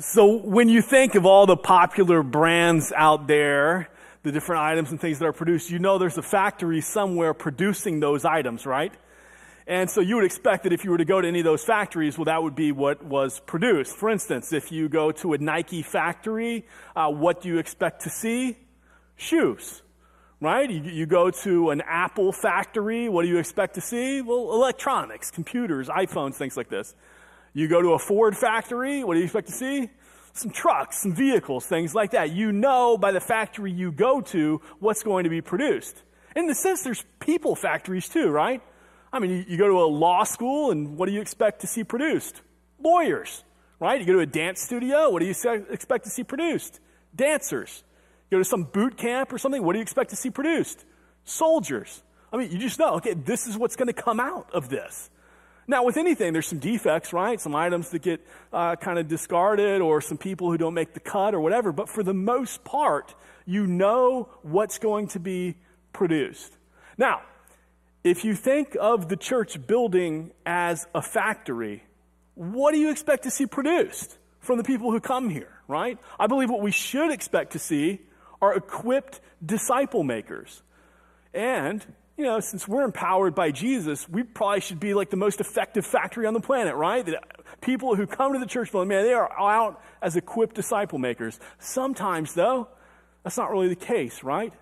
So when you think of all the popular brands out there, the different items and things that are produced, you know there's a factory somewhere producing those items, right? And so you would expect that if you were to go to any of those factories, well, that would be what was produced. For instance, if you go to a Nike factory, uh, what do you expect to see? Shoes, right? You, you go to an Apple factory, what do you expect to see? Well, electronics, computers, iPhones, things like this. You go to a Ford factory, what do you expect to see? Some trucks, some vehicles, things like that. You know by the factory you go to what's going to be produced. In the sense, there's people factories too, right? I mean, you, go to a law school and what do you expect to see produced? Lawyers, right? You go to a dance studio, what do you expect to see produced? Dancers. You go to some boot camp or something, what do you expect to see produced? Soldiers. I mean, you just know, okay, this is what's going to come out of this. Now, with anything, there's some defects, right? Some items that get uh, kind of discarded or some people who don't make the cut or whatever. But for the most part, you know what's going to be produced. Now, if you think of the church building as a factory, what do you expect to see produced from the people who come here, right? I believe what we should expect to see are equipped disciple makers. And you know, since we're empowered by Jesus, we probably should be like the most effective factory on the planet, right? That people who come to the church, man, they are out as equipped disciple makers. Sometimes, though, that's not really the case, right?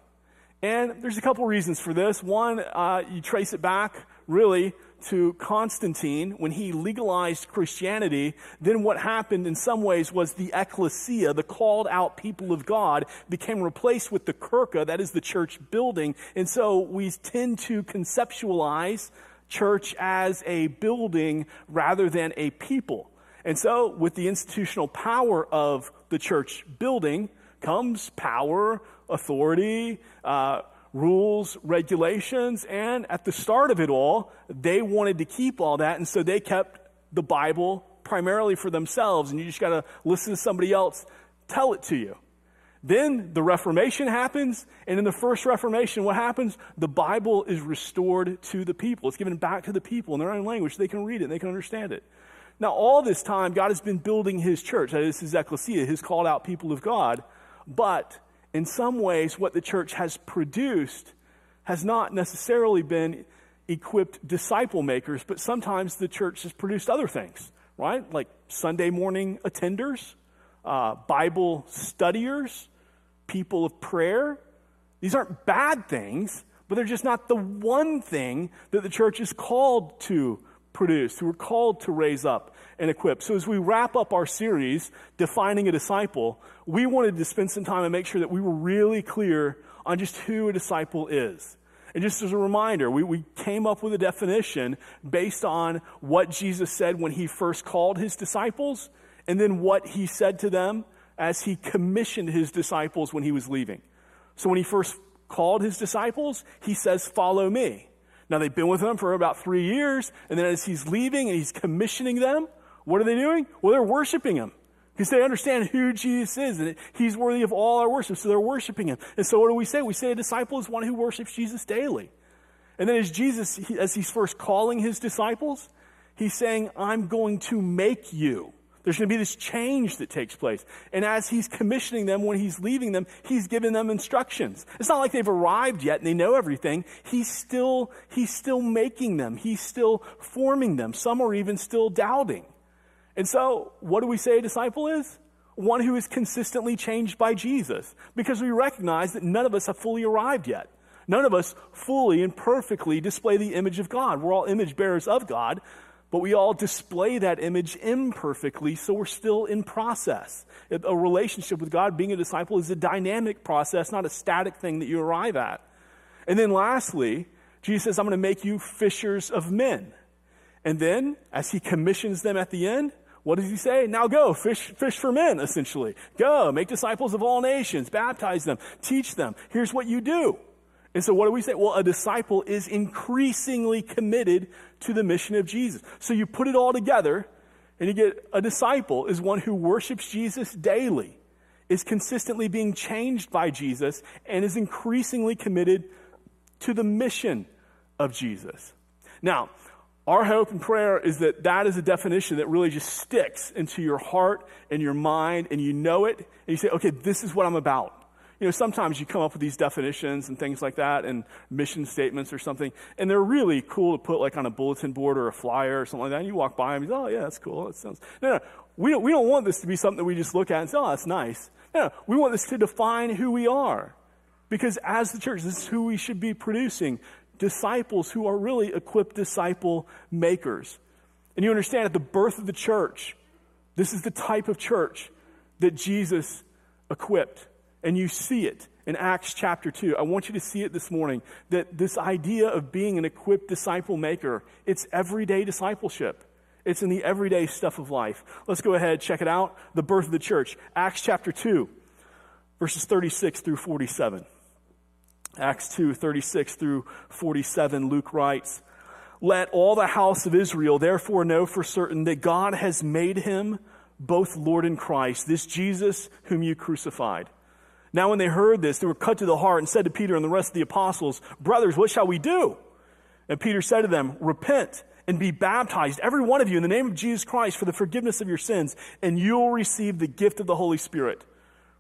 And there's a couple reasons for this. One, uh, you trace it back really to Constantine when he legalized Christianity, then what happened in some ways was the ecclesia, the called out people of God, became replaced with the kirka, that is the church building. And so we tend to conceptualize church as a building rather than a people. And so with the institutional power of the church building comes power, authority, uh, rules, regulations, and at the start of it all, they wanted to keep all that, and so they kept the Bible primarily for themselves, and you just got to listen to somebody else tell it to you. Then the Reformation happens, and in the first Reformation, what happens? The Bible is restored to the people. It's given back to the people in their own language. They can read it, and they can understand it. Now, all this time, God has been building His church. That is His ecclesia, His called out people of God. But in some ways, what the church has produced has not necessarily been equipped disciple makers, but sometimes the church has produced other things, right? Like Sunday morning attenders, uh, Bible studiers, people of prayer. These aren't bad things, but they're just not the one thing that the church is called to produce, who are called to raise up and equip. So as we wrap up our series, Defining a Disciple, we wanted to spend some time and make sure that we were really clear on just who a disciple is. And just as a reminder, we, we came up with a definition based on what Jesus said when he first called his disciples, and then what he said to them as he commissioned his disciples when he was leaving. So when he first called his disciples, he says, Follow me. Now they've been with him for about three years, and then as he's leaving and he's commissioning them, what are they doing? Well, they're worshiping him. Because they understand who Jesus is and he's worthy of all our worship. So they're worshiping him. And so what do we say? We say a disciple is one who worships Jesus daily. And then as Jesus, as he's first calling his disciples, he's saying, I'm going to make you. There's going to be this change that takes place. And as he's commissioning them, when he's leaving them, he's giving them instructions. It's not like they've arrived yet and they know everything. He's still, he's still making them. He's still forming them. Some are even still doubting. And so, what do we say a disciple is? One who is consistently changed by Jesus. Because we recognize that none of us have fully arrived yet. None of us fully and perfectly display the image of God. We're all image bearers of God, but we all display that image imperfectly, so we're still in process. A relationship with God, being a disciple, is a dynamic process, not a static thing that you arrive at. And then lastly, Jesus says, I'm going to make you fishers of men. And then, as he commissions them at the end, what does he say? Now go, fish, fish for men, essentially. Go, make disciples of all nations, baptize them, teach them. Here's what you do. And so what do we say? Well, a disciple is increasingly committed to the mission of Jesus. So you put it all together and you get a disciple is one who worships Jesus daily, is consistently being changed by Jesus, and is increasingly committed to the mission of Jesus. Now, Our hope and prayer is that that is a definition that really just sticks into your heart and your mind, and you know it, and you say, okay, this is what I'm about. You know, sometimes you come up with these definitions and things like that, and mission statements or something, and they're really cool to put like on a bulletin board or a flyer or something like that. And you walk by them, and you say, oh, yeah, that's cool. That sounds. No, no, we don't, we don't want this to be something that we just look at and say, oh, that's nice. No, we want this to define who we are. Because as the church, this is who we should be producing disciples who are really equipped disciple makers. And you understand at the birth of the church, this is the type of church that Jesus equipped. And you see it in Acts chapter 2. I want you to see it this morning that this idea of being an equipped disciple maker, it's everyday discipleship. It's in the everyday stuff of life. Let's go ahead, check it out. The birth of the church. Acts chapter 2, verses 36 through 47. Acts 2, 36 through 47, Luke writes, Let all the house of Israel therefore know for certain that God has made him both Lord and Christ, this Jesus whom you crucified. Now, when they heard this, they were cut to the heart and said to Peter and the rest of the apostles, Brothers, what shall we do? And Peter said to them, Repent and be baptized, every one of you, in the name of Jesus Christ for the forgiveness of your sins, and you'll receive the gift of the Holy Spirit.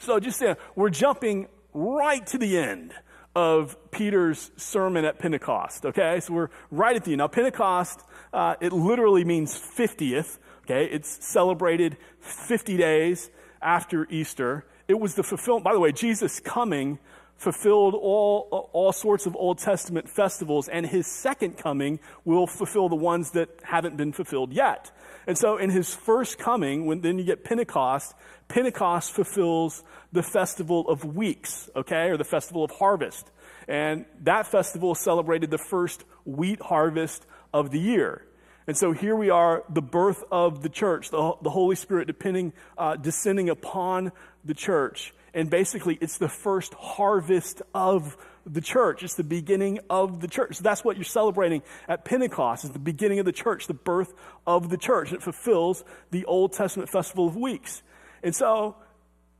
So just uh, we're jumping right to the end of Peter's sermon at Pentecost. Okay, so we're right at the end. Now, Pentecost, uh, it literally means 50th. Okay, it's celebrated 50 days after Easter. It was the fulfillment, by the way, Jesus coming fulfilled all, all sorts of Old Testament festivals, and his second coming will fulfill the ones that haven't been fulfilled yet. And so in his first coming, when then you get Pentecost, Pentecost fulfills the festival of weeks, okay, or the festival of harvest. And that festival celebrated the first wheat harvest of the year. And so here we are, the birth of the church, the, the Holy Spirit depending, uh, descending upon the church. And basically, it's the first harvest of the church. It's the beginning of the church. So that's what you're celebrating at Pentecost, is the beginning of the church, the birth of the church. It fulfills the Old Testament festival of weeks. And so,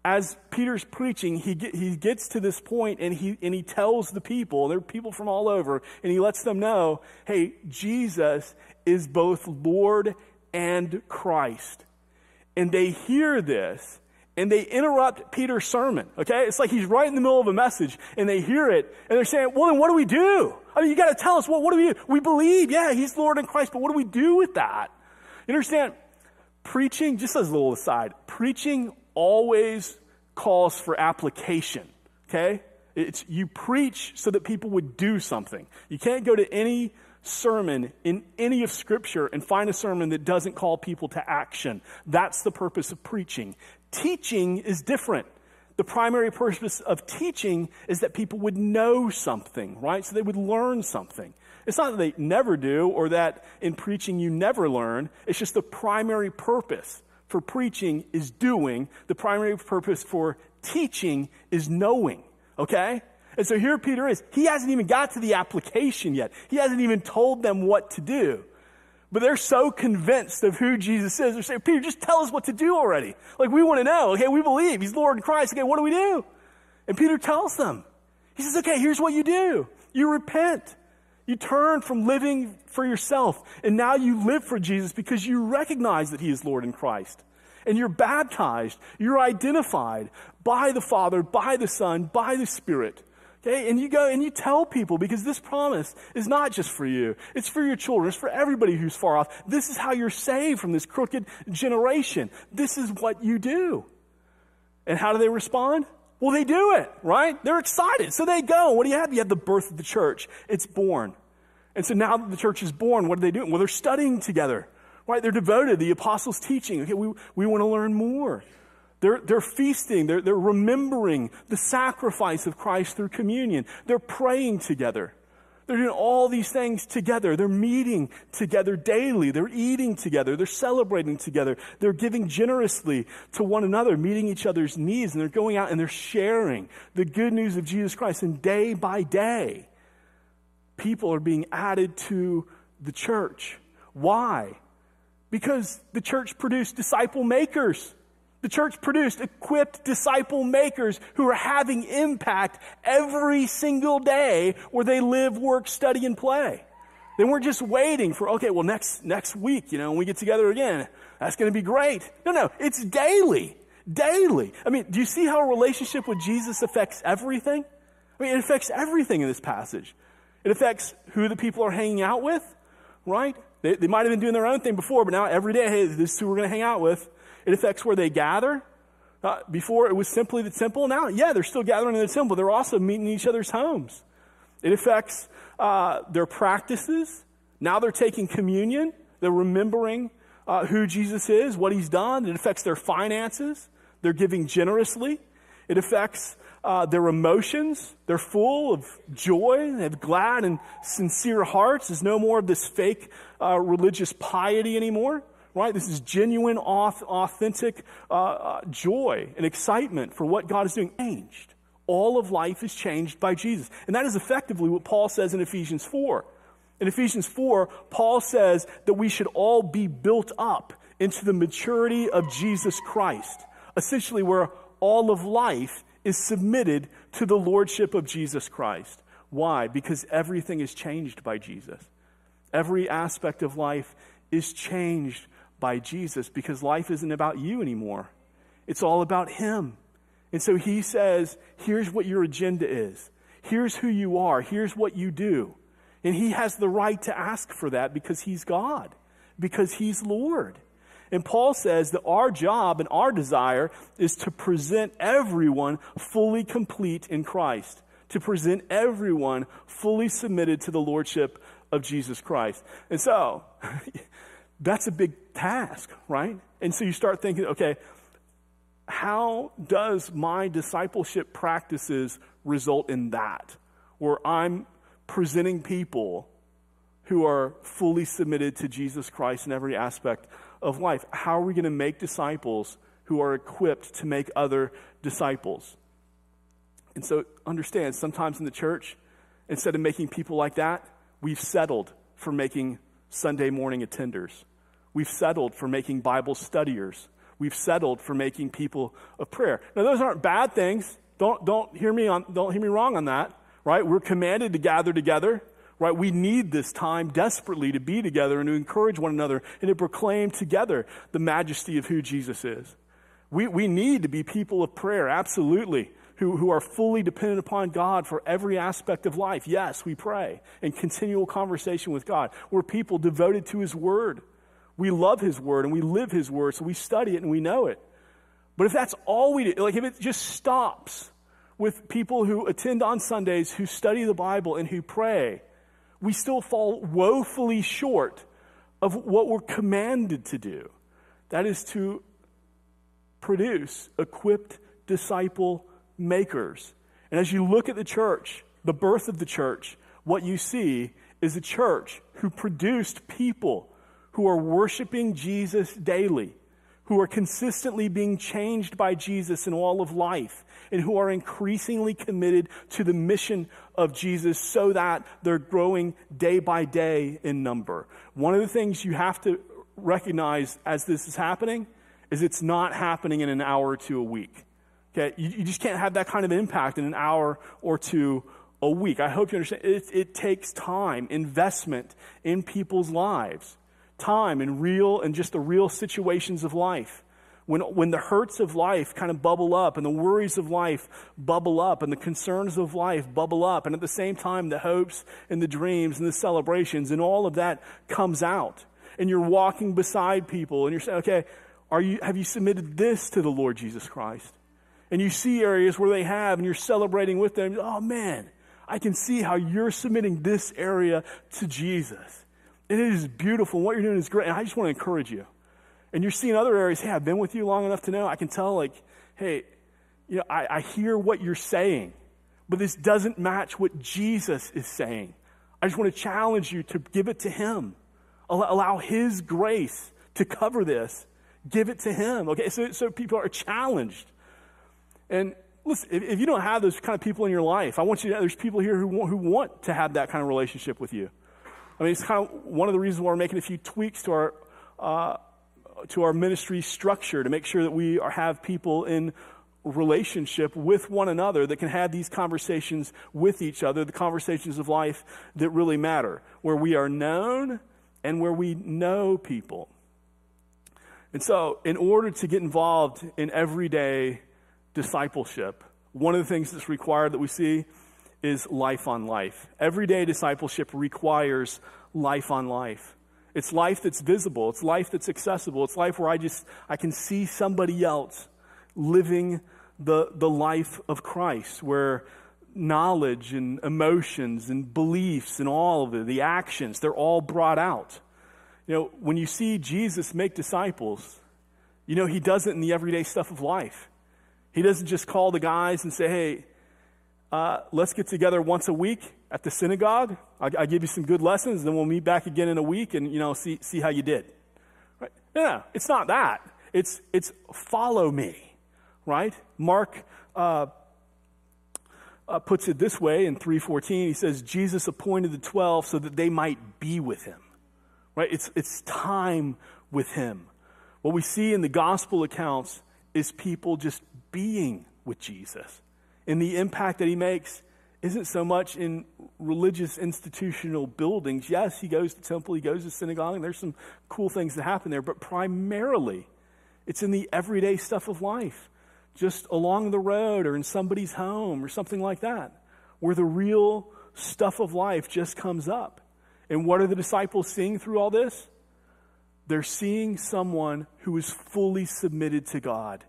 as Peter's preaching, he, get, he gets to this point and he, and he tells the people, there are people from all over, and he lets them know, hey, Jesus is both Lord and Christ. And they hear this and they interrupt Peter's sermon, okay? It's like he's right in the middle of a message and they hear it and they're saying, well, then what do we do? I mean, you got to tell us, well, what do we do? We believe, yeah, he's Lord and Christ, but what do we do with that? You understand? preaching, just as a little aside, preaching always calls for application. Okay? It's you preach so that people would do something. You can't go to any sermon in any of scripture and find a sermon that doesn't call people to action. That's the purpose of preaching. Teaching is different. The primary purpose of teaching is that people would know something, right? So they would learn something. It's not that they never do or that in preaching you never learn. It's just the primary purpose for preaching is doing. The primary purpose for teaching is knowing. Okay? And so here Peter is. He hasn't even got to the application yet. He hasn't even told them what to do. But they're so convinced of who Jesus is. They're saying, Peter, just tell us what to do already. Like, we want to know. Okay, we believe he's Lord in Christ. Okay, what do we do? And Peter tells them. He says, okay, here's what you do. You repent. You turn from living for yourself, and now you live for Jesus because you recognize that He is Lord in Christ. And you're baptized. You're identified by the Father, by the Son, by the Spirit Okay, and you go and you tell people because this promise is not just for you. It's for your children. It's for everybody who's far off. This is how you're saved from this crooked generation. This is what you do. And how do they respond? Well, they do it, right? They're excited. So they go. What do you have? You have the birth of the church. It's born. And so now that the church is born, what are they doing? Well, they're studying together, right? They're devoted. The apostles' teaching. Okay, we, we want to learn more. They're, they're feasting. They're, they're remembering the sacrifice of Christ through communion. They're praying together. They're doing all these things together. They're meeting together daily. They're eating together. They're celebrating together. They're giving generously to one another, meeting each other's needs, and they're going out and they're sharing the good news of Jesus Christ. And day by day, people are being added to the church. Why? Because the church produced disciple makers. The church produced equipped disciple makers who are having impact every single day where they live, work, study, and play. Then we're just waiting for, okay, well, next, next week, you know, when we get together again, that's going to be great. No, no, it's daily. Daily. I mean, do you see how a relationship with Jesus affects everything? I mean, it affects everything in this passage. It affects who the people are hanging out with, right? They, they might have been doing their own thing before, but now every day, hey, this is who we're going to hang out with. It affects where they gather. Uh, before it was simply the temple. Now, yeah, they're still gathering in the temple. They're also meeting in each other's homes. It affects uh, their practices. Now they're taking communion. They're remembering uh, who Jesus is, what he's done. It affects their finances. They're giving generously. It affects uh, their emotions. They're full of joy. They have glad and sincere hearts. There's no more of this fake uh, religious piety anymore right? This is genuine, authentic uh, uh, joy and excitement for what God is doing. Changed. All of life is changed by Jesus. And that is effectively what Paul says in Ephesians 4. In Ephesians 4, Paul says that we should all be built up into the maturity of Jesus Christ, essentially, where all of life is submitted to the lordship of Jesus Christ. Why? Because everything is changed by Jesus. Every aspect of life is changed by Jesus because life isn't about you anymore. It's all about Him. And so He says, here's what your agenda is. Here's who you are. Here's what you do. And He has the right to ask for that because He's God, because He's Lord. And Paul says that our job and our desire is to present everyone fully complete in Christ, to present everyone fully submitted to the Lordship of Jesus Christ. And so, that's a big task, right? And so you start thinking, okay, how does my discipleship practices result in that? Where I'm presenting people who are fully submitted to Jesus Christ in every aspect of life. How are we going to make disciples who are equipped to make other disciples? And so understand, sometimes in the church, instead of making people like that, we've settled for making Sunday morning attenders. We've settled for making Bible studiers. We've settled for making people of prayer. Now, those aren't bad things. Don't, don't, hear me on, don't hear me wrong on that, right? We're commanded to gather together, right? We need this time desperately to be together and to encourage one another and to proclaim together the majesty of who Jesus is. We, we need to be people of prayer, absolutely, who, who are fully dependent upon God for every aspect of life. Yes, we pray in continual conversation with God. We're people devoted to His Word. We love His Word and we live His Word, so we study it and we know it. But if that's all we do, like if it just stops with people who attend on Sundays, who study the Bible, and who pray, we still fall woefully short of what we're commanded to do. That is to produce equipped disciple makers. And as you look at the church, the birth of the church, what you see is a church who produced people who are worshiping Jesus daily, who are consistently being changed by Jesus in all of life, and who are increasingly committed to the mission of Jesus so that they're growing day by day in number. One of the things you have to recognize as this is happening is it's not happening in an hour or two a week. Okay, you, you just can't have that kind of impact in an hour or two a week. I hope you understand. It, it takes time, investment in people's lives time and real and just the real situations of life. when, when the hurts of life kind of bubble up and the worries of life bubble up and the concerns of life bubble up, and at the same time, the hopes and the dreams and the celebrations and all of that comes out. And you're walking beside people and you're saying, okay, are you, have you submitted this to the Lord Jesus Christ? And you see areas where they have and you're celebrating with them. Oh man, I can see how you're submitting this area to Jesus. It is beautiful. What you're doing is great. And I just want to encourage you and you're seeing other areas, hey, I've been with you long enough to know, I can tell, like, hey, you know, I, I hear what you're saying, but this doesn't match what Jesus is saying. I just want to challenge you to give it to Him. Allow His grace to cover this. Give it to Him. Okay, so, so people are challenged. And listen, if, if, you don't have those kind of people in your life, I want you to, there's people here who want, who want to have that kind of relationship with you. I mean, it's kind of one of the reasons why we're making a few tweaks to our, uh, to our ministry structure to make sure that we are, have people in relationship with one another that can have these conversations with each other, the conversations of life that really matter, where we are known and where we know people. And so, in order to get involved in everyday discipleship, one of the things that's required that we see is life on life. Everyday discipleship requires life on life. It's life that's visible. It's life that's accessible. It's life where I just, I can see somebody else living the, the life of Christ, where knowledge and emotions and beliefs and all of it, the actions, they're all brought out. You know, when you see Jesus make disciples, you know, he does it in the everyday stuff of life. He doesn't just call the guys and say, hey, uh, let's get together once a week at the synagogue. I, I give you some good lessons, then we'll meet back again in a week and, you know, see, see how you did. Right? It's not that. It's, it's follow me, right? Mark uh, uh, puts it this way in 3.14. He says, Jesus appointed the 12 so that they might be with him, right? It's, it's time with him. What we see in the gospel accounts is people just being with Jesus. And the impact that he makes isn't so much in religious institutional buildings. Yes, he goes to temple, he goes to synagogue, and there's some cool things that happen there, but primarily it's in the everyday stuff of life, just along the road or in somebody's home or something like that, where the real stuff of life just comes up. And what are the disciples seeing through all this? They're seeing someone who is fully submitted to God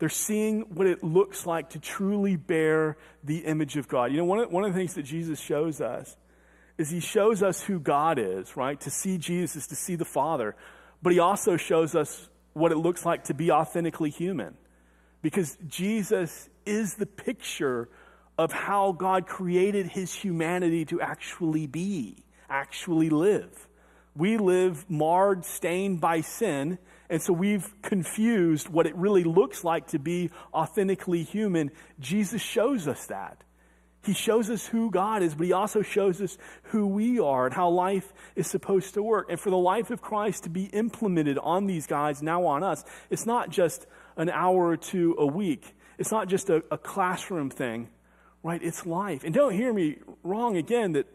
they're seeing what it looks like to truly bear the image of God. You know, one of, one of the things that Jesus shows us is he shows us who God is, right? To see Jesus is to see the Father. But he also shows us what it looks like to be authentically human. Because Jesus is the picture of how God created his humanity to actually be, actually live. We live marred, stained by sin, and so we've confused what it really looks like to be authentically human. Jesus shows us that. He shows us who God is, but he also shows us who we are and how life is supposed to work. And for the life of Christ to be implemented on these guys, now on us, it's not just an hour or two a week. It's not just a, a classroom thing, right? It's life. And don't hear me wrong again that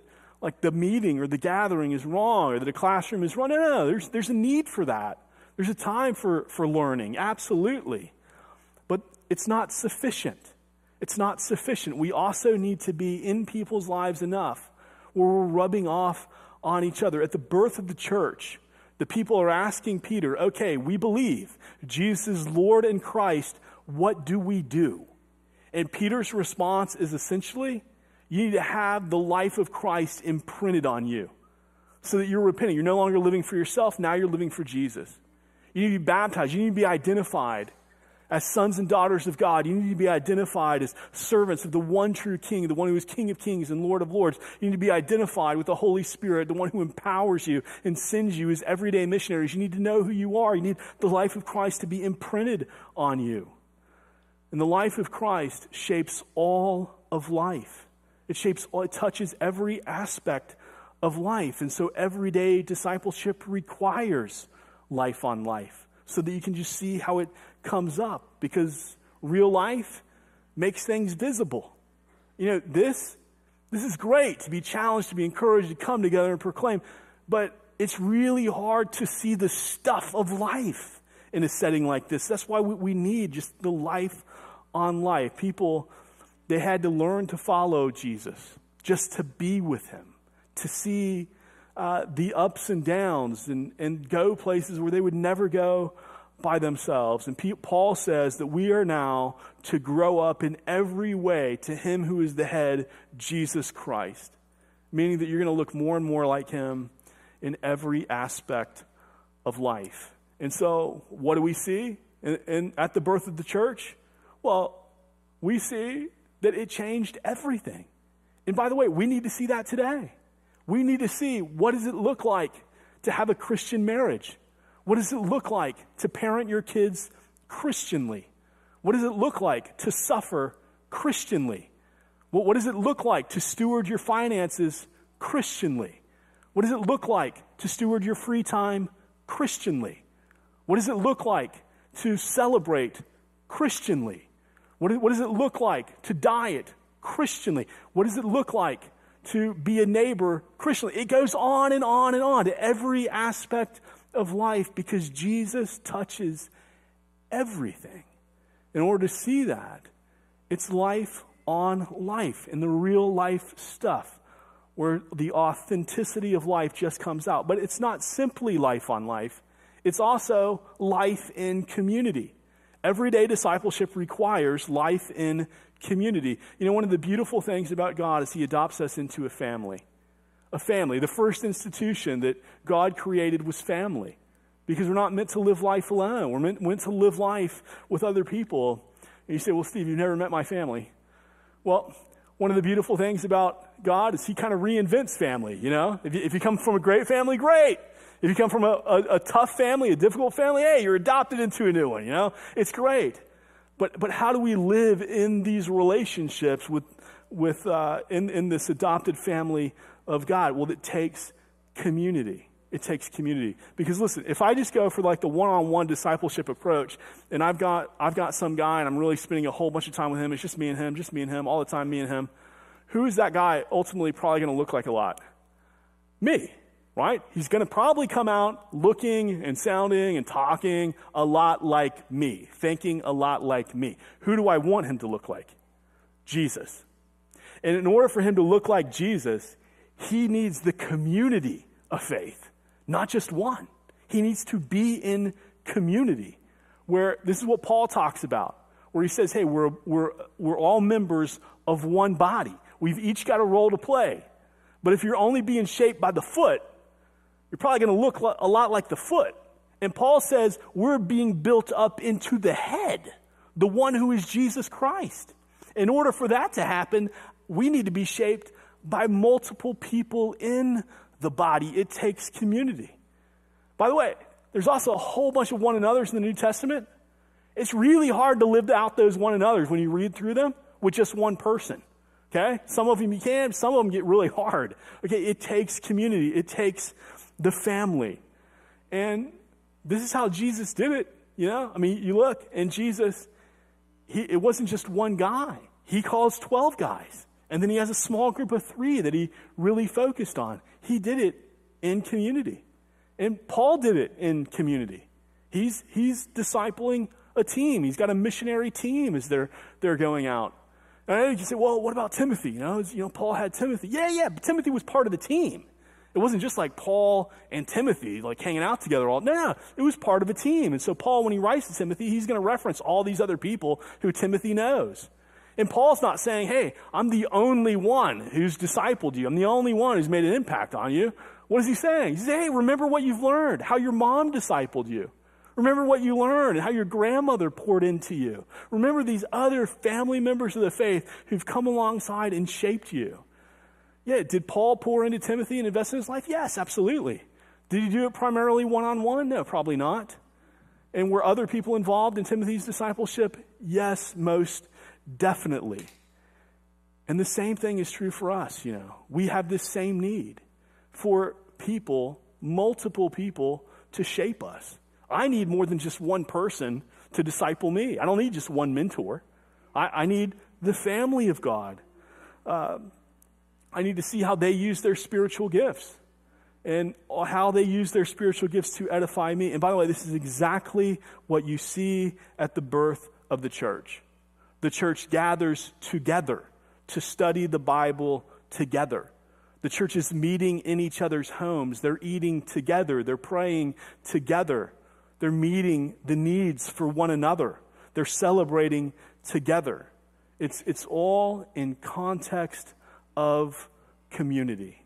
like the meeting or the gathering is wrong or that a classroom is wrong. No, no, no. There's, there's a need for that. There's a time for, for learning, absolutely. But it's not sufficient. It's not sufficient. We also need to be in people's lives enough where we're rubbing off on each other. At the birth of the church, the people are asking Peter, okay, we believe Jesus is Lord and Christ. What do we do? And Peter's response is essentially, you need to have the life of Christ imprinted on you so that you're repenting. You're no longer living for yourself, now you're living for Jesus. You need to be baptized. You need to be identified as sons and daughters of God. You need to be identified as servants of the one true King, the one who is King of kings and Lord of lords. You need to be identified with the Holy Spirit, the one who empowers you and sends you as everyday missionaries. You need to know who you are. You need the life of Christ to be imprinted on you. And the life of Christ shapes all of life. It shapes it touches every aspect of life. And so everyday discipleship requires life on life so that you can just see how it comes up because real life makes things visible. You know, this this is great to be challenged, to be encouraged to come together and proclaim, but it's really hard to see the stuff of life in a setting like this. That's why we, need just the life on life. People, they had to learn to follow Jesus, just to be with him, to see uh, the ups and downs and, and go places where they would never go by themselves. And Paul says that we are now to grow up in every way to Him who is the head, Jesus Christ. Meaning that you're going to look more and more like Him in every aspect of life. And so, what do we see in, in, at the birth of the church? Well, we see that it changed everything. And by the way, we need to see that today. We need to see what does it look like to have a Christian marriage? What does it look like to parent your kids Christianly? What does it look like to suffer Christianly? What, does it look like to steward your finances Christianly? What does it look like to steward your free time Christianly? What does it look like to celebrate Christianly? What, what does it look like to diet Christianly? What does it look like to be a neighbor Christianly? It goes on and on and on to every aspect of life because Jesus touches everything. In order to see that, it's life on life in the real life stuff where the authenticity of life just comes out. But it's not simply life on life, it's also life in community. Everyday discipleship requires life in community. You know, one of the beautiful things about God is He adopts us into a family a family. The first institution that God created was family because we're not meant to live life alone. We're meant, meant to live life with other people. And you say, Well, Steve, you've never met my family. Well, one of the beautiful things about God is He kind of reinvents family. You know, if you, if you come from a great family, great. If you come from a, a, a tough family, a difficult family, hey, you're adopted into a new one. You know, it's great. But but how do we live in these relationships with with uh, in in this adopted family of God? Well, it takes community. It takes community. Because listen, if I just go for like the one-on-one discipleship approach, and I've got I've got some guy and I'm really spending a whole bunch of time with him, it's just me and him, just me and him, all the time, me and him. Who is that guy ultimately probably going to look like a lot? Me, right? He's going to probably come out looking and sounding and talking a lot like me, thinking a lot like me. Who do I want him to look like? Jesus. And in order for him to look like Jesus, he needs the community of faith, not just one. He needs to be in community where this is what Paul talks about, where he says, hey, we're, we're, we're all members of one body. We've each got a role to play. But if you're only being shaped by the foot, you're probably going to look a lot like the foot. And Paul says we're being built up into the head, the one who is Jesus Christ. In order for that to happen, we need to be shaped by multiple people in the body. It takes community. By the way, there's also a whole bunch of one another's in the New Testament. It's really hard to live out those one another's when you read through them with just one person. Okay? Some of them you can, some of them get really hard. Okay, it takes community, it takes the family. And this is how Jesus did it. You know, I mean, you look, and Jesus, he, it wasn't just one guy. He calls 12 guys. And then he has a small group of three that he really focused on. He did it in community. And Paul did it in community. He's, he's discipling a team. He's got a missionary team as they're, they're going out. And you say, well, what about Timothy? You know, you know, Paul had Timothy. Yeah, yeah, but Timothy was part of the team. It wasn't just like Paul and Timothy like hanging out together all. No, no, it was part of a team. And so Paul, when he writes to Timothy, he's going to reference all these other people who Timothy knows. And Paul's not saying, hey, I'm the only one who's discipled you. I'm the only one who's made an impact on you. What is he saying? He's saying, hey, remember what you've learned, how your mom discipled you. Remember what you learned, and how your grandmother poured into you. Remember these other family members of the faith who've come alongside and shaped you. Yeah, did Paul pour into Timothy and invest in his life? Yes, absolutely. Did he do it primarily one on one? No, probably not. And were other people involved in Timothy's discipleship? Yes, most Definitely. And the same thing is true for us, you know. We have this same need for people, multiple people, to shape us. I need more than just one person to disciple me. I don't need just one mentor. I, I need the family of God. Uh, I need to see how they use their spiritual gifts. and how they use their spiritual gifts to edify me. And by the way, this is exactly what you see at the birth of the church. The church gathers together to study the Bible together. The church is meeting in each other's homes. They're eating together. They're praying together. They're meeting the needs for one another. They're celebrating together. It's, it's all in context of community.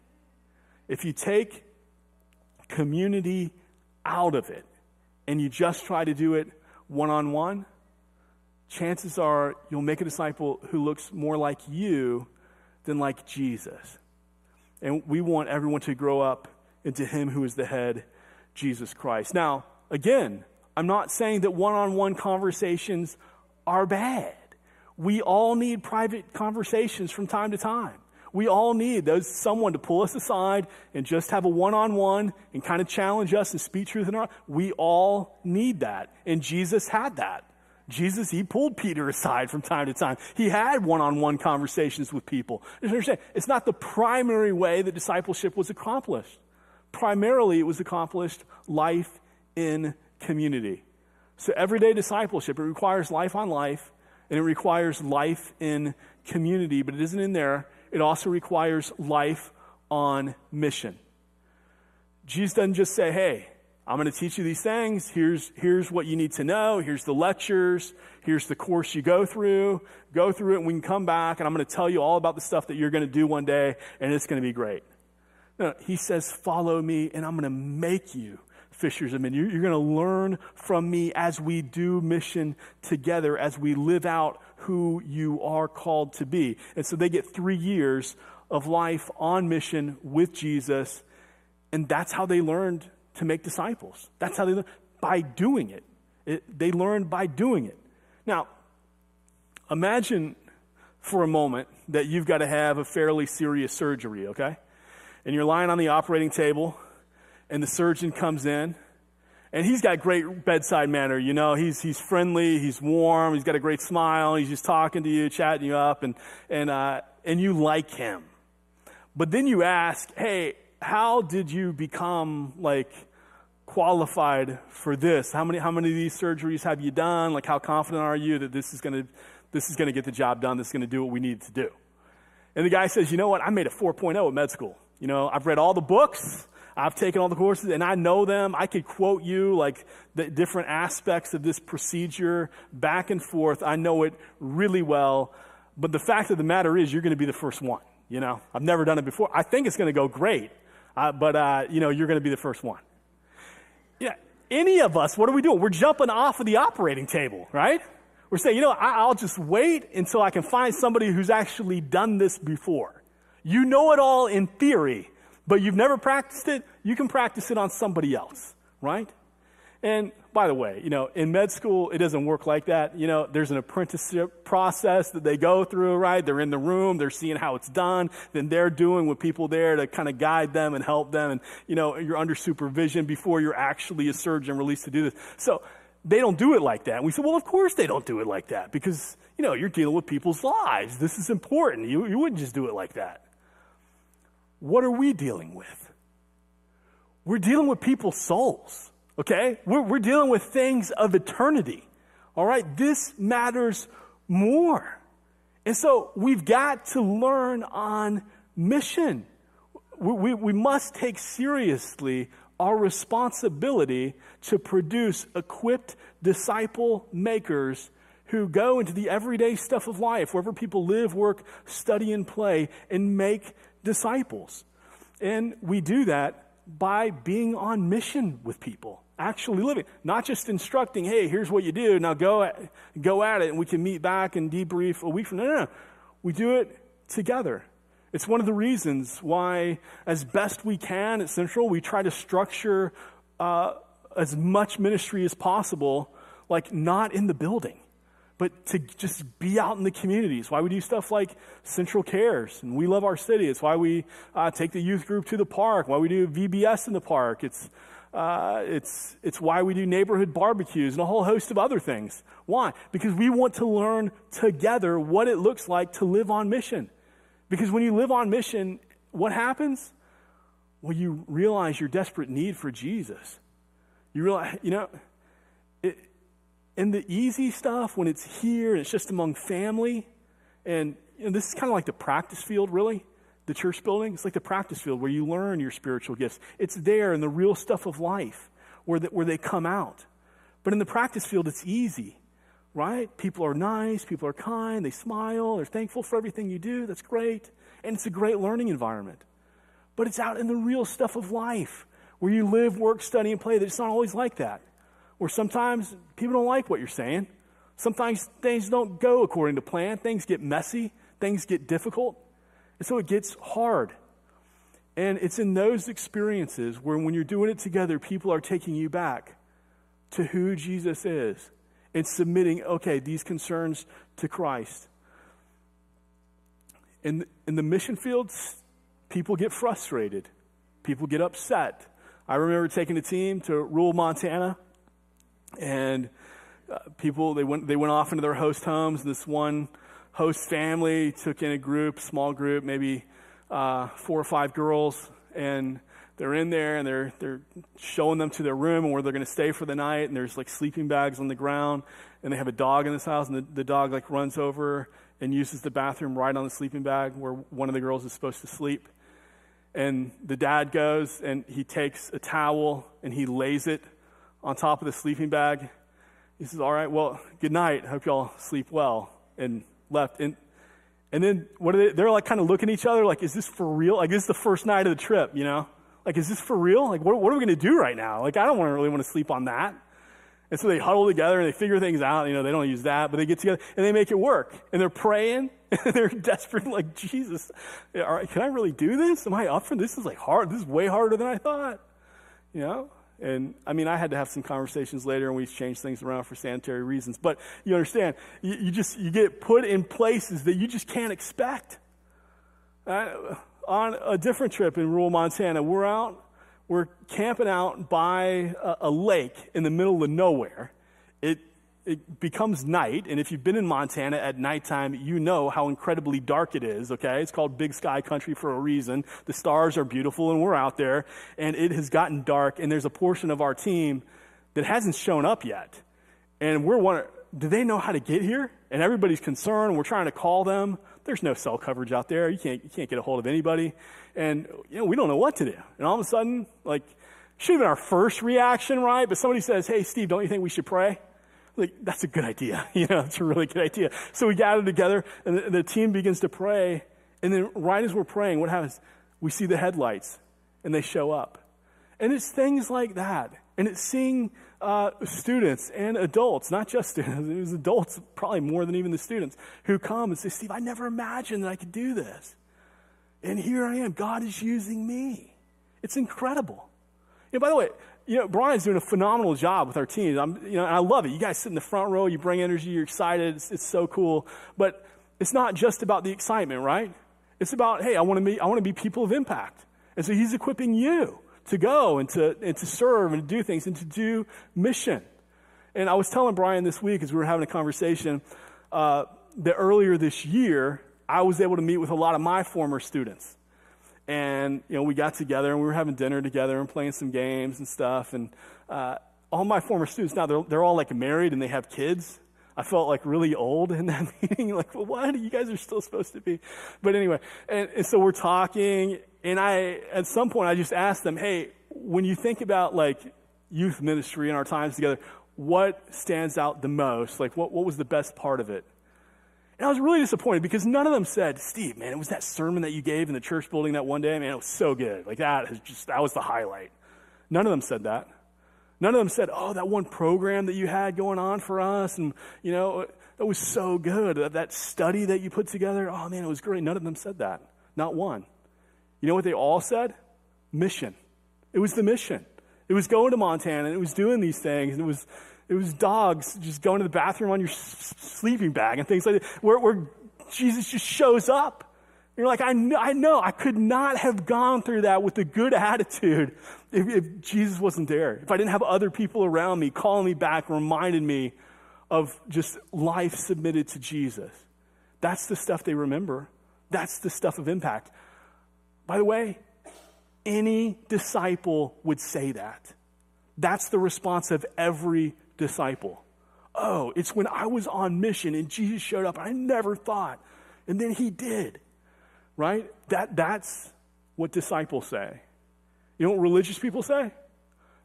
If you take community out of it and you just try to do it one on one, chances are you'll make a disciple who looks more like you than like Jesus. And we want everyone to grow up into Him who is the head, Jesus Christ. Now, again, I'm not saying that one on one conversations are bad. We all need private conversations from time to time. We all need those someone to pull us aside and just have a one-on-one and kind of challenge us and speak truth in our. We all need that, and Jesus had that. Jesus, he pulled Peter aside from time to time. He had one-on-one conversations with people. understand, it's not the primary way that discipleship was accomplished. Primarily, it was accomplished life in community. So everyday discipleship, it requires life on life, and it requires life in community, but it isn't in there it also requires life on mission. Jesus doesn't just say, hey, I'm going to teach you these things. Here's, here's what you need to know. Here's the lectures. Here's the course you go through. Go through it and we can come back and I'm going to tell you all about the stuff that you're going to do one day and it's going to be great. No, he says, follow me and I'm going to make you fishers of men. You're, you're going to learn from me as we do mission together, as we live out who you are called to be. And so they get three years of life on mission with Jesus, and that's how they learned to make disciples. That's how they learned by doing it. it they learned by doing it. Now, imagine for a moment that you've got to have a fairly serious surgery, okay? And you're lying on the operating table, and the surgeon comes in and he's got great bedside manner, you know. He's, he's friendly, he's warm, he's got a great smile, he's just talking to you, chatting you up, and, and, uh, and you like him. But then you ask, hey, how did you become, like, qualified for this? How many, how many of these surgeries have you done? Like, how confident are you that this is gonna, this is gonna get the job done, this is gonna do what we need to do? And the guy says, you know what, I made a 4.0 at med school. You know, I've read all the books, I've taken all the courses and I know them. I could quote you like the different aspects of this procedure back and forth. I know it really well. But the fact of the matter is, you're going to be the first one. You know, I've never done it before. I think it's going to go great, uh, but uh, you know, you're going to be the first one. Yeah, any of us, what are we doing? We're jumping off of the operating table, right? We're saying, you know, I'll just wait until I can find somebody who's actually done this before. You know it all in theory, but you've never practiced it, you can practice it on somebody else, right? And by the way, you know, in med school, it doesn't work like that. You know, there's an apprenticeship process that they go through, right? They're in the room, they're seeing how it's done, then they're doing with people there to kind of guide them and help them. And, you know, you're under supervision before you're actually a surgeon released to do this. So they don't do it like that. And we said, well, of course they don't do it like that because, you know, you're dealing with people's lives. This is important. You, you wouldn't just do it like that. What are we dealing with? We're dealing with people's souls, okay? We're, we're dealing with things of eternity, all right? This matters more. And so we've got to learn on mission. We, we, we must take seriously our responsibility to produce equipped disciple makers who go into the everyday stuff of life, wherever people live, work, study, and play, and make disciples. And we do that by being on mission with people, actually living, not just instructing, hey, here's what you do, now go at, go at it, and we can meet back and debrief a week from now. No, no. We do it together. It's one of the reasons why, as best we can at Central, we try to structure uh, as much ministry as possible, like not in the building but to just be out in the communities. Why we do stuff like Central Cares, and we love our city. It's why we uh, take the youth group to the park. Why we do VBS in the park. It's uh, it's it's why we do neighborhood barbecues and a whole host of other things. Why? Because we want to learn together what it looks like to live on mission. Because when you live on mission, what happens? Well, you realize your desperate need for Jesus. You realize, you know, and the easy stuff when it's here and it's just among family, and this is kind of like the practice field, really. The church building, it's like the practice field where you learn your spiritual gifts. It's there in the real stuff of life where, the, where they come out. But in the practice field, it's easy, right? People are nice, people are kind, they smile, they're thankful for everything you do. That's great. And it's a great learning environment. But it's out in the real stuff of life where you live, work, study, and play that it's not always like that. Where sometimes people don't like what you're saying. Sometimes things don't go according to plan. Things get messy. Things get difficult. And so it gets hard. And it's in those experiences where when you're doing it together, people are taking you back to who Jesus is and submitting, okay, these concerns to Christ. In, in the mission fields, people get frustrated, people get upset. I remember taking a team to rural Montana, and uh, people they went they went off into their host homes. This one host family took in a group, small group, maybe uh, four or five girls, and they're in there and they're they're showing them to their room and where they're going to stay for the night. And there's like sleeping bags on the ground, and they have a dog in this house, and the, the dog like runs over and uses the bathroom right on the sleeping bag where one of the girls is supposed to sleep. And the dad goes and he takes a towel and he lays it on top of the sleeping bag. He says, All right, well, good night. Hope y'all sleep well. And left. And, and then what are they? They're like kind of looking at each other like, Is this for real? Like, this is the first night of the trip, you know? Like, is this for real? Like, what, what are we going to do right now? Like, I don't want to really want to sleep on that. And so they huddle together and they figure things out. You know, they don't use that, but they get together and they make it work. And they're praying and they're desperate, like, Jesus, all right, can I really do this? Am I up for this? This is like hard. This is way harder than I thought. You know? And I mean, I had to have some conversations later and we changed things around for sanitary reasons. But you understand, you, you just, you get put in places that you just can't expect. Uh, on a different trip in rural Montana, we're out, we're camping out by a, a lake in the middle of nowhere. It becomes night, and if you've been in Montana at nighttime, you know how incredibly dark it is, okay? It's called Big Sky Country for a reason. The stars are beautiful, and we're out there, and it has gotten dark, and there's a portion of our team that hasn't shown up yet. And we're wondering, do they know how to get here? And everybody's concerned, we're trying to call them. There's no cell coverage out there. You can't, you can't get a hold of anybody. And, you know, we don't know what to do. And all of a sudden, like, should have been our first reaction, right? But somebody says, hey, Steve, don't you think we should pray? Like, that's a good idea. You know, it's a really good idea. So we gather together and the, the, team begins to pray. And then right as we're praying, what happens? We see the headlights and they show up. And it's things like that. And it's seeing uh, students and adults, not just students, it was adults probably more than even the students, who come and say, Steve, I never imagined that I could do this. And here I am. God is using me. It's incredible. Know, by the way, you know, Brian's doing a phenomenal job with our team. I'm, you know, I love it. You guys sit in the front row, you bring energy, you're excited. It's, it's so cool. But it's not just about the excitement, right? It's about, hey, I want to be, I want to be people of impact. And so he's equipping you to go and to, and to serve and to do things and to do mission. And I was telling Brian this week as we were having a conversation uh, that earlier this year, I was able to meet with a lot of my former students and you know we got together and we were having dinner together and playing some games and stuff and uh, all my former students now they're, they're all like married and they have kids. I felt like really old in that meeting like well what? You guys are still supposed to be. But anyway and, and so we're talking and i at some point i just asked them hey when you think about like youth ministry and our times together what stands out the most? Like what, what was the best part of it and I was really disappointed because none of them said, Steve, man, it was that sermon that you gave in the church building that one day, man, it was so good. Like that is just, that was the highlight. None of them said that. None of them said, oh, that one program that you had going on for us and, you know, that was so good. That study that you put together, oh man, it was great. None of them said that. Not one. You know what they all said? Mission. It was the mission. It was going to Montana and it was doing these things and it was it was dogs just going to the bathroom on your sleeping bag and things like that, where, where Jesus just shows up. You're like, I know, I know, I could not have gone through that with a good attitude if, if Jesus wasn't there. If I didn't have other people around me calling me back, reminding me of just life submitted to Jesus. That's the stuff they remember. That's the stuff of impact. By the way, any disciple would say that. That's the response of every disciple. Oh, it's when I was on mission and Jesus showed up. I never thought. And then he did. Right? That, that's what disciples say. You know what religious people say?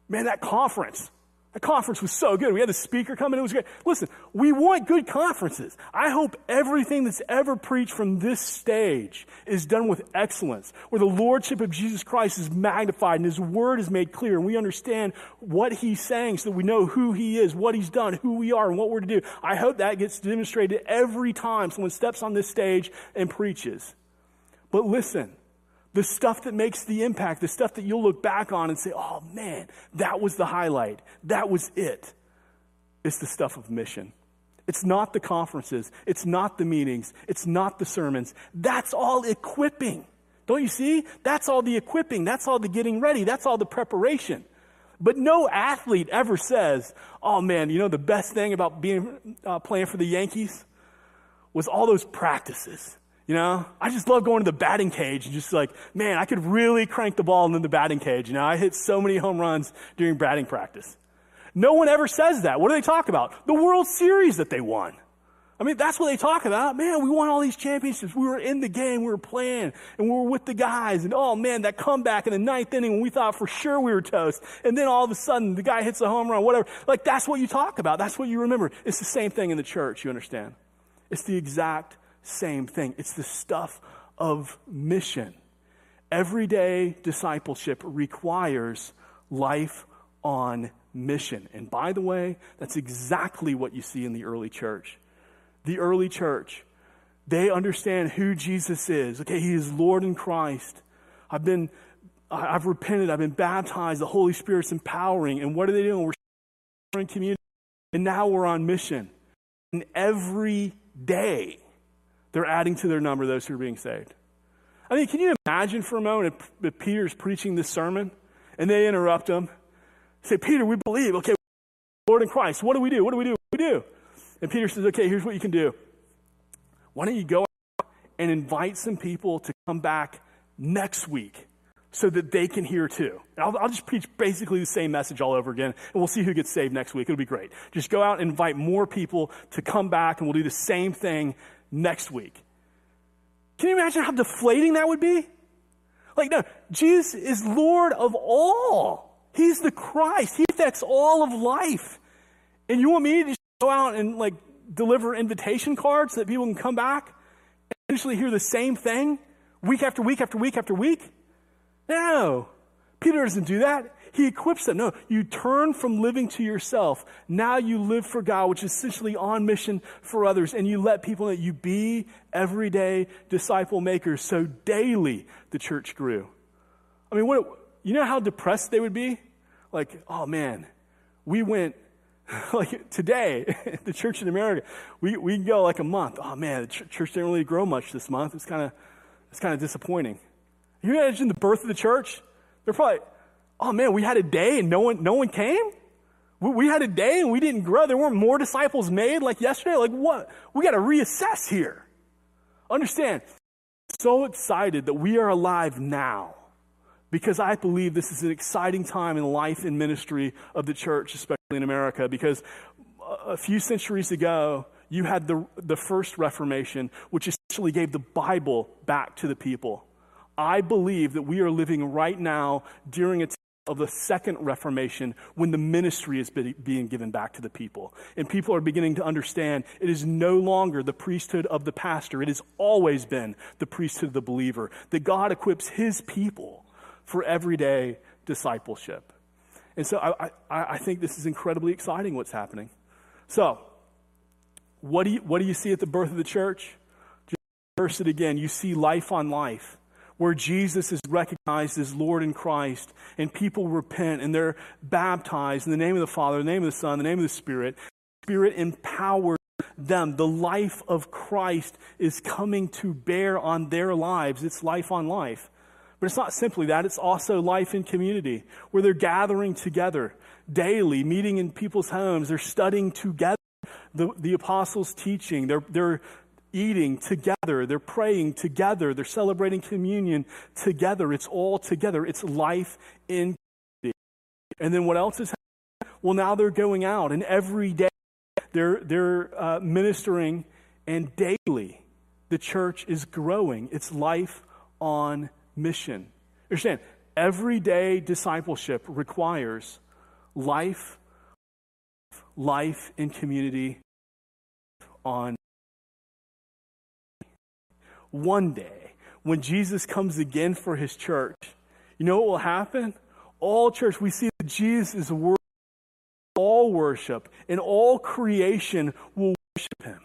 Man, that conference, that conference was so good. We had the speaker come in, it was great. Listen, we want good conferences. I hope everything that's ever preached from this stage is done with excellence, where the Lordship of Jesus Christ is magnified and His Word is made clear, and we understand what He's saying so that we know who He is, what He's done, who we are, and what we're to do. I hope that gets demonstrated every time someone steps on this stage and preaches. But listen, the stuff that makes the impact, the stuff that you'll look back on and say, oh man, that was the highlight. That was it. It's the stuff of mission. It's not the conferences. It's not the meetings. It's not the sermons. That's all equipping. Don't you see? That's all the equipping. That's all the getting ready. That's all the preparation. But no athlete ever says, oh man, you know the best thing about being uh, playing for the Yankees was all those practices. You know, I just love going to the batting cage and just like, man, I could really crank the ball in the batting cage. You know, I hit so many home runs during batting practice. No one ever says that. What do they talk about? The World Series that they won. I mean, that's what they talk about. Man, we won all these championships. We were in the game. We were playing and we were with the guys. And oh man, that comeback in the ninth inning when we thought for sure we were toast. And then all of a sudden the guy hits a home run, whatever. Like that's what you talk about. That's what you remember. It's the same thing in the church. You understand? It's the exact same thing. It's the stuff of mission. Everyday discipleship requires life on mission. And by the way, that's exactly what you see in the early church. The early church, they understand who Jesus is. Okay, he is Lord in Christ. I've been I've repented, I've been baptized, the Holy Spirit's empowering. And what are they doing? We're in community. And now we're on mission. And every day they're adding to their number those who are being saved. I mean, can you imagine for a moment if, if Peter's preaching this sermon and they interrupt him? Say, Peter, we believe. Okay, Lord in Christ. What do we do? What do we do? What do we do? And Peter says, okay, here's what you can do. Why don't you go out and invite some people to come back next week so that they can hear too. I'll, I'll, just preach basically the same message all over again, and we'll see who gets saved next week. It'll be great. Just go out and invite more people to come back, and we'll do the same thing next week. Can you imagine how deflating that would be? Like, no, Jesus is Lord of all. He's the Christ. He affects all of life. And you want me to go out and like deliver invitation cards so that people can come back and eventually hear the same thing week after week after week after week? No. Peter doesn't do that. He equips them. No, you turn from living to yourself. Now you live for God, which is essentially on mission for others, and you let people know you be everyday disciple makers. So daily the church grew. I mean, what, you know how depressed they would be? Like, oh man, we went like today, the church in America, we, we go like a month. Oh man, the ch- church didn't really grow much this month. It's kind of, it's kind of disappointing. You imagine the birth of the church? They're probably, oh man, we had a day and no one, no one came? We, we had a day and we didn't grow. There weren't more disciples made like yesterday. Like what? We got to reassess here. Understand, so excited that we are alive now because I believe this is an exciting time in life and ministry of the church, especially in America, because a few centuries ago, you had the, the first Reformation, which essentially gave the Bible back to the people. I believe that we are living right now during a of the second Reformation when the ministry is being given back to the people. And people are beginning to understand it is no longer the priesthood of the pastor, it has always been the priesthood of the believer. That God equips his people for everyday discipleship. And so I, I, I think this is incredibly exciting what's happening. So, what do you, what do you see at the birth of the church? Just verse it again. You see life on life where Jesus is recognized as Lord in Christ and people repent and they're baptized in the name of the Father, the name of the Son, the name of the Spirit. Spirit empowers them. The life of Christ is coming to bear on their lives. It's life on life. But it's not simply that, it's also life in community where they're gathering together daily, meeting in people's homes, they're studying together the, the apostles' teaching, they're, they're eating together. They're praying together. They're celebrating communion together. It's all together. It's life in community. And then what else is happening? Well, now they're going out, and every day they're, they're uh, ministering, and daily the church is growing. It's life on mission. Understand, everyday discipleship requires life, life in community on one day when Jesus comes again for his church. You know what will happen? All church, we see that Jesus is worthy all worship, and all creation will worship him.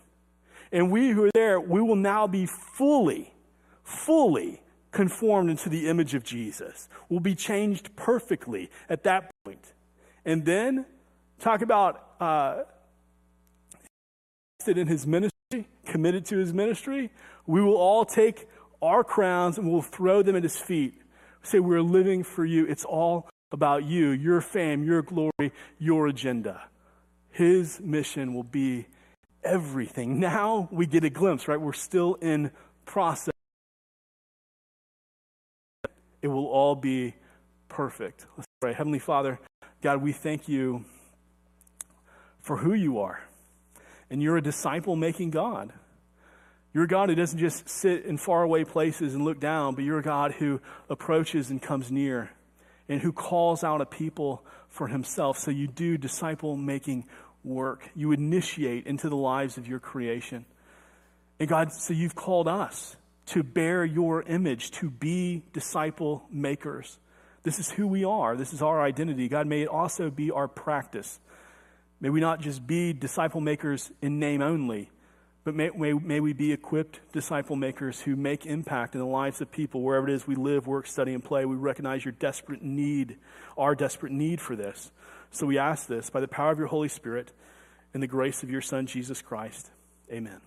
And we who are there, we will now be fully, fully conformed into the image of Jesus. We'll be changed perfectly at that point. And then talk about uh, in his ministry, committed to his ministry. We will all take our crowns and we'll throw them at his feet. Say, We're living for you. It's all about you, your fame, your glory, your agenda. His mission will be everything. Now we get a glimpse, right? We're still in process. It will all be perfect. Let's pray. Heavenly Father, God, we thank you for who you are. And you're a disciple making God. You're a God who doesn't just sit in faraway places and look down, but you're a God who approaches and comes near and who calls out a people for himself. So you do disciple making work. You initiate into the lives of your creation. And God, so you've called us to bear your image, to be disciple makers. This is who we are. This is our identity. God, may it also be our practice. May we not just be disciple makers in name only, but may, may, may we be equipped disciple makers who make impact in the lives of people wherever it is we live, work, study, and play. We recognize your desperate need, our desperate need for this. So we ask this by the power of your Holy Spirit and the grace of your Son, Jesus Christ. Amen.